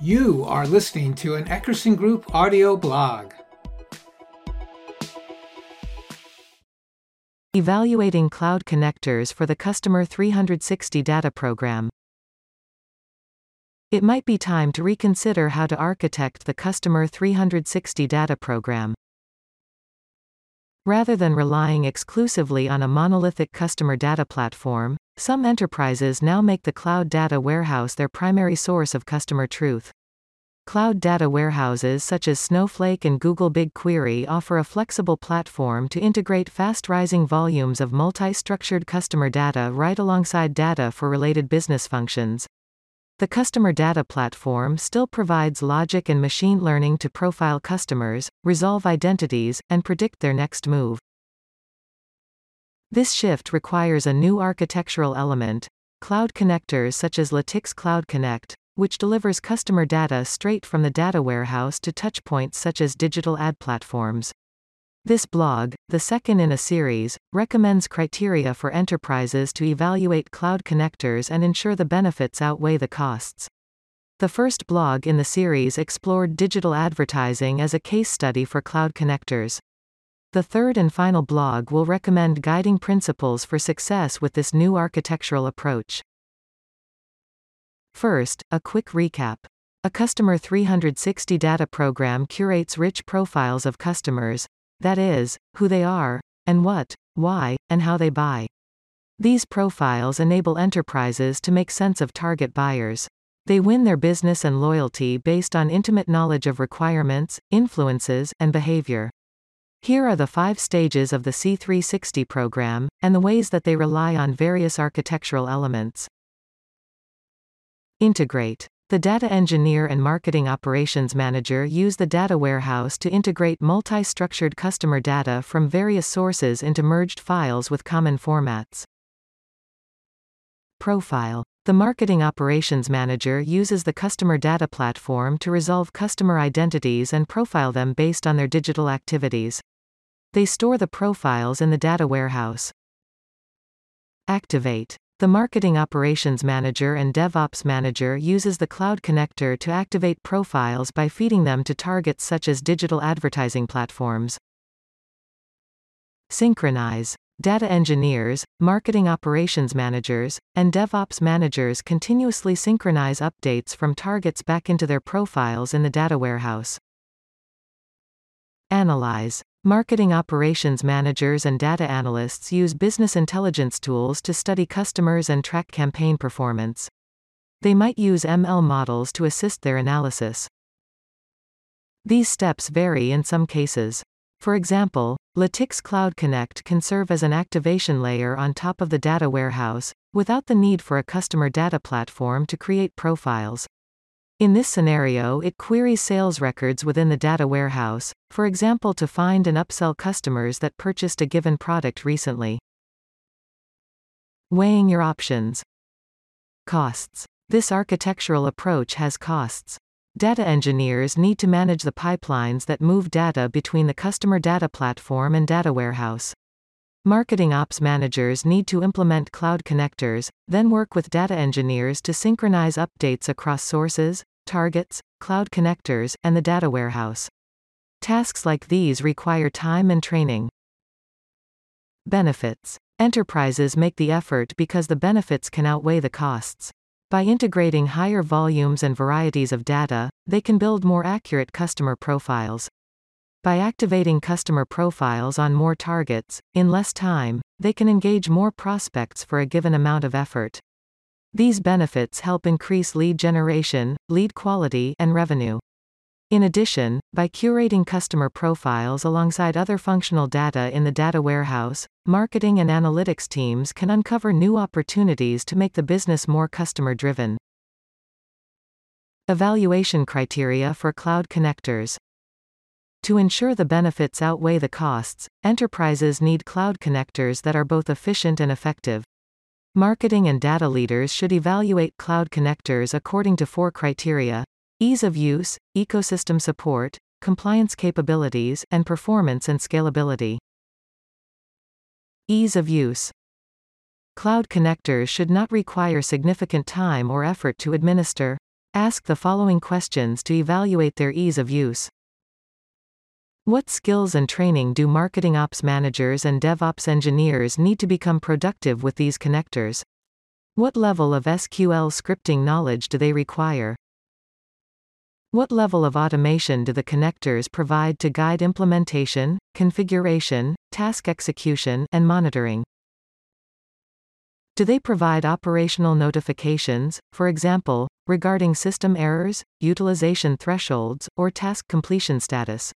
You are listening to an Eckerson Group audio blog. Evaluating Cloud Connectors for the Customer 360 Data Program. It might be time to reconsider how to architect the Customer 360 Data Program. Rather than relying exclusively on a monolithic customer data platform, some enterprises now make the cloud data warehouse their primary source of customer truth. Cloud data warehouses such as Snowflake and Google BigQuery offer a flexible platform to integrate fast rising volumes of multi structured customer data right alongside data for related business functions. The customer data platform still provides logic and machine learning to profile customers, resolve identities, and predict their next move. This shift requires a new architectural element, cloud connectors such as Lytics Cloud Connect, which delivers customer data straight from the data warehouse to touchpoints such as digital ad platforms. This blog, the second in a series, recommends criteria for enterprises to evaluate cloud connectors and ensure the benefits outweigh the costs. The first blog in the series explored digital advertising as a case study for cloud connectors. The third and final blog will recommend guiding principles for success with this new architectural approach. First, a quick recap. A Customer 360 data program curates rich profiles of customers, that is, who they are, and what, why, and how they buy. These profiles enable enterprises to make sense of target buyers. They win their business and loyalty based on intimate knowledge of requirements, influences, and behavior. Here are the five stages of the C360 program, and the ways that they rely on various architectural elements. Integrate. The data engineer and marketing operations manager use the data warehouse to integrate multi structured customer data from various sources into merged files with common formats. Profile. The marketing operations manager uses the customer data platform to resolve customer identities and profile them based on their digital activities. They store the profiles in the data warehouse. Activate. The marketing operations manager and DevOps manager uses the cloud connector to activate profiles by feeding them to targets such as digital advertising platforms. Synchronize. Data engineers, marketing operations managers, and DevOps managers continuously synchronize updates from targets back into their profiles in the data warehouse. Analyze. Marketing operations managers and data analysts use business intelligence tools to study customers and track campaign performance. They might use ML models to assist their analysis. These steps vary in some cases. For example, Lytics Cloud Connect can serve as an activation layer on top of the data warehouse, without the need for a customer data platform to create profiles. In this scenario, it queries sales records within the data warehouse, for example, to find and upsell customers that purchased a given product recently. Weighing your options. Costs. This architectural approach has costs. Data engineers need to manage the pipelines that move data between the customer data platform and data warehouse. Marketing ops managers need to implement cloud connectors, then work with data engineers to synchronize updates across sources, targets, cloud connectors, and the data warehouse. Tasks like these require time and training. Benefits. Enterprises make the effort because the benefits can outweigh the costs. By integrating higher volumes and varieties of data, they can build more accurate customer profiles. By activating customer profiles on more targets, in less time, they can engage more prospects for a given amount of effort. These benefits help increase lead generation, lead quality, and revenue. In addition, by curating customer profiles alongside other functional data in the data warehouse, marketing and analytics teams can uncover new opportunities to make the business more customer driven. Evaluation criteria for cloud connectors. To ensure the benefits outweigh the costs, enterprises need cloud connectors that are both efficient and effective. Marketing and data leaders should evaluate cloud connectors according to four criteria ease of use, ecosystem support, compliance capabilities, and performance and scalability. Ease of use. Cloud connectors should not require significant time or effort to administer. Ask the following questions to evaluate their ease of use. What skills and training do marketing ops managers and DevOps engineers need to become productive with these connectors? What level of SQL scripting knowledge do they require? What level of automation do the connectors provide to guide implementation, configuration, task execution, and monitoring? Do they provide operational notifications, for example, regarding system errors, utilization thresholds, or task completion status?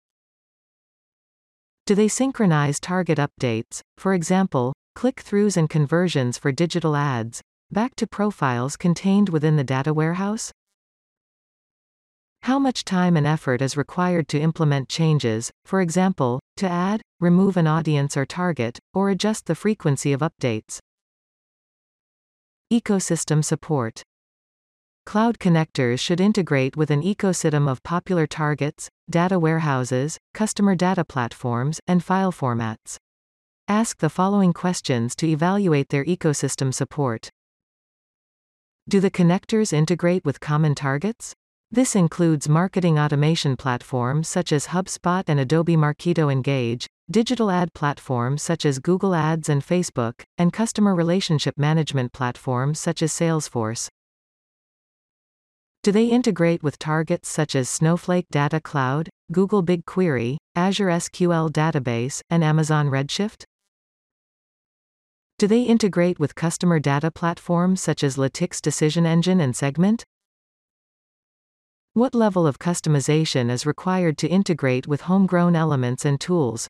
Do they synchronize target updates, for example, click-throughs and conversions for digital ads, back to profiles contained within the data warehouse? How much time and effort is required to implement changes, for example, to add, remove an audience or target, or adjust the frequency of updates? Ecosystem support Cloud connectors should integrate with an ecosystem of popular targets, data warehouses, customer data platforms, and file formats. Ask the following questions to evaluate their ecosystem support. Do the connectors integrate with common targets? This includes marketing automation platforms such as HubSpot and Adobe Marketo Engage, digital ad platforms such as Google Ads and Facebook, and customer relationship management platforms such as Salesforce. Do they integrate with targets such as Snowflake Data Cloud, Google BigQuery, Azure SQL Database, and Amazon Redshift? Do they integrate with customer data platforms such as Lytics Decision Engine and Segment? What level of customization is required to integrate with homegrown elements and tools?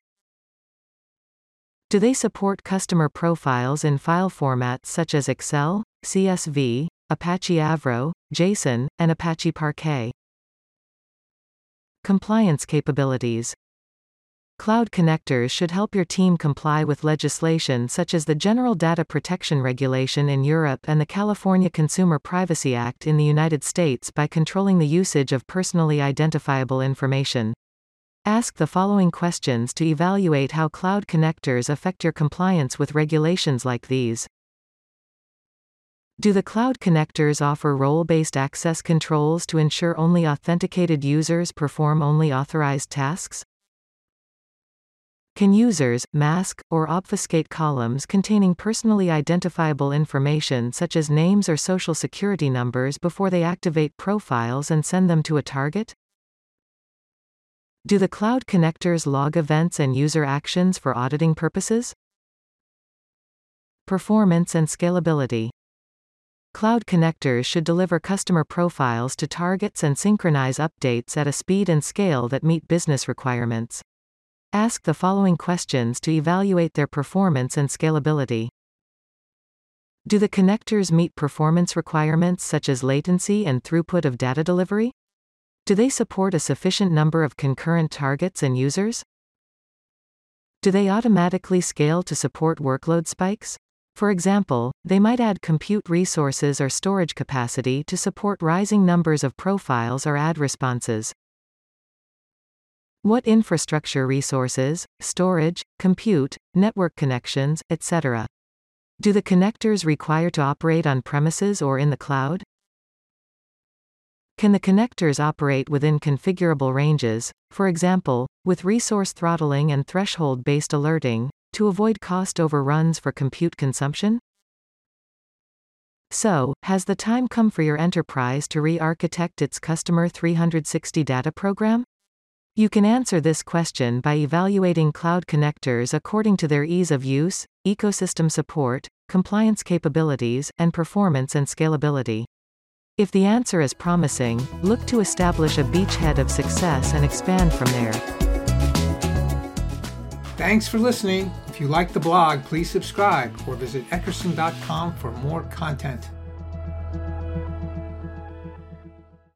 Do they support customer profiles in file formats such as Excel, CSV, Apache Avro, JSON, and Apache Parquet. Compliance capabilities. Cloud connectors should help your team comply with legislation such as the General Data Protection Regulation in Europe and the California Consumer Privacy Act in the United States by controlling the usage of personally identifiable information. Ask the following questions to evaluate how cloud connectors affect your compliance with regulations like these. Do the cloud connectors offer role-based access controls to ensure only authenticated users perform only authorized tasks? Can users mask or obfuscate columns containing personally identifiable information such as names or social security numbers before they activate profiles and send them to a target? Do the cloud connectors log events and user actions for auditing purposes? Performance and scalability. Cloud connectors should deliver customer profiles to targets and synchronize updates at a speed and scale that meet business requirements. Ask the following questions to evaluate their performance and scalability. Do the connectors meet performance requirements such as latency and throughput of data delivery? Do they support a sufficient number of concurrent targets and users? Do they automatically scale to support workload spikes? For example, they might add compute resources or storage capacity to support rising numbers of profiles or ad responses. What infrastructure resources, storage, compute, network connections, etc. Do the connectors require to operate on premises or in the cloud? Can the connectors operate within configurable ranges, for example, with resource throttling and threshold-based alerting, to avoid cost overruns for compute consumption? So, has the time come for your enterprise to re-architect its Customer 360 data program? You can answer this question by evaluating cloud connectors according to their ease of use, ecosystem support, compliance capabilities, and performance and scalability. If the answer is promising, look to establish a beachhead of success and expand from there. Thanks for listening. If you like the blog, please subscribe or visit eckerson.com for more content.